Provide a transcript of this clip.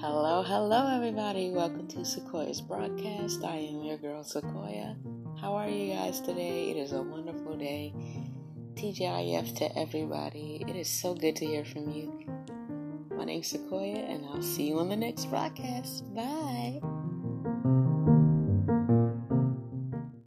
hello, hello, everybody. Welcome to Saquoia's broadcast. I am your girl, Saquoia. How are you guys today? It is a wonderful day. TGIF to everybody. It is so good to hear from you. My name's Saquoia, and I'll see you on the next broadcast. Bye.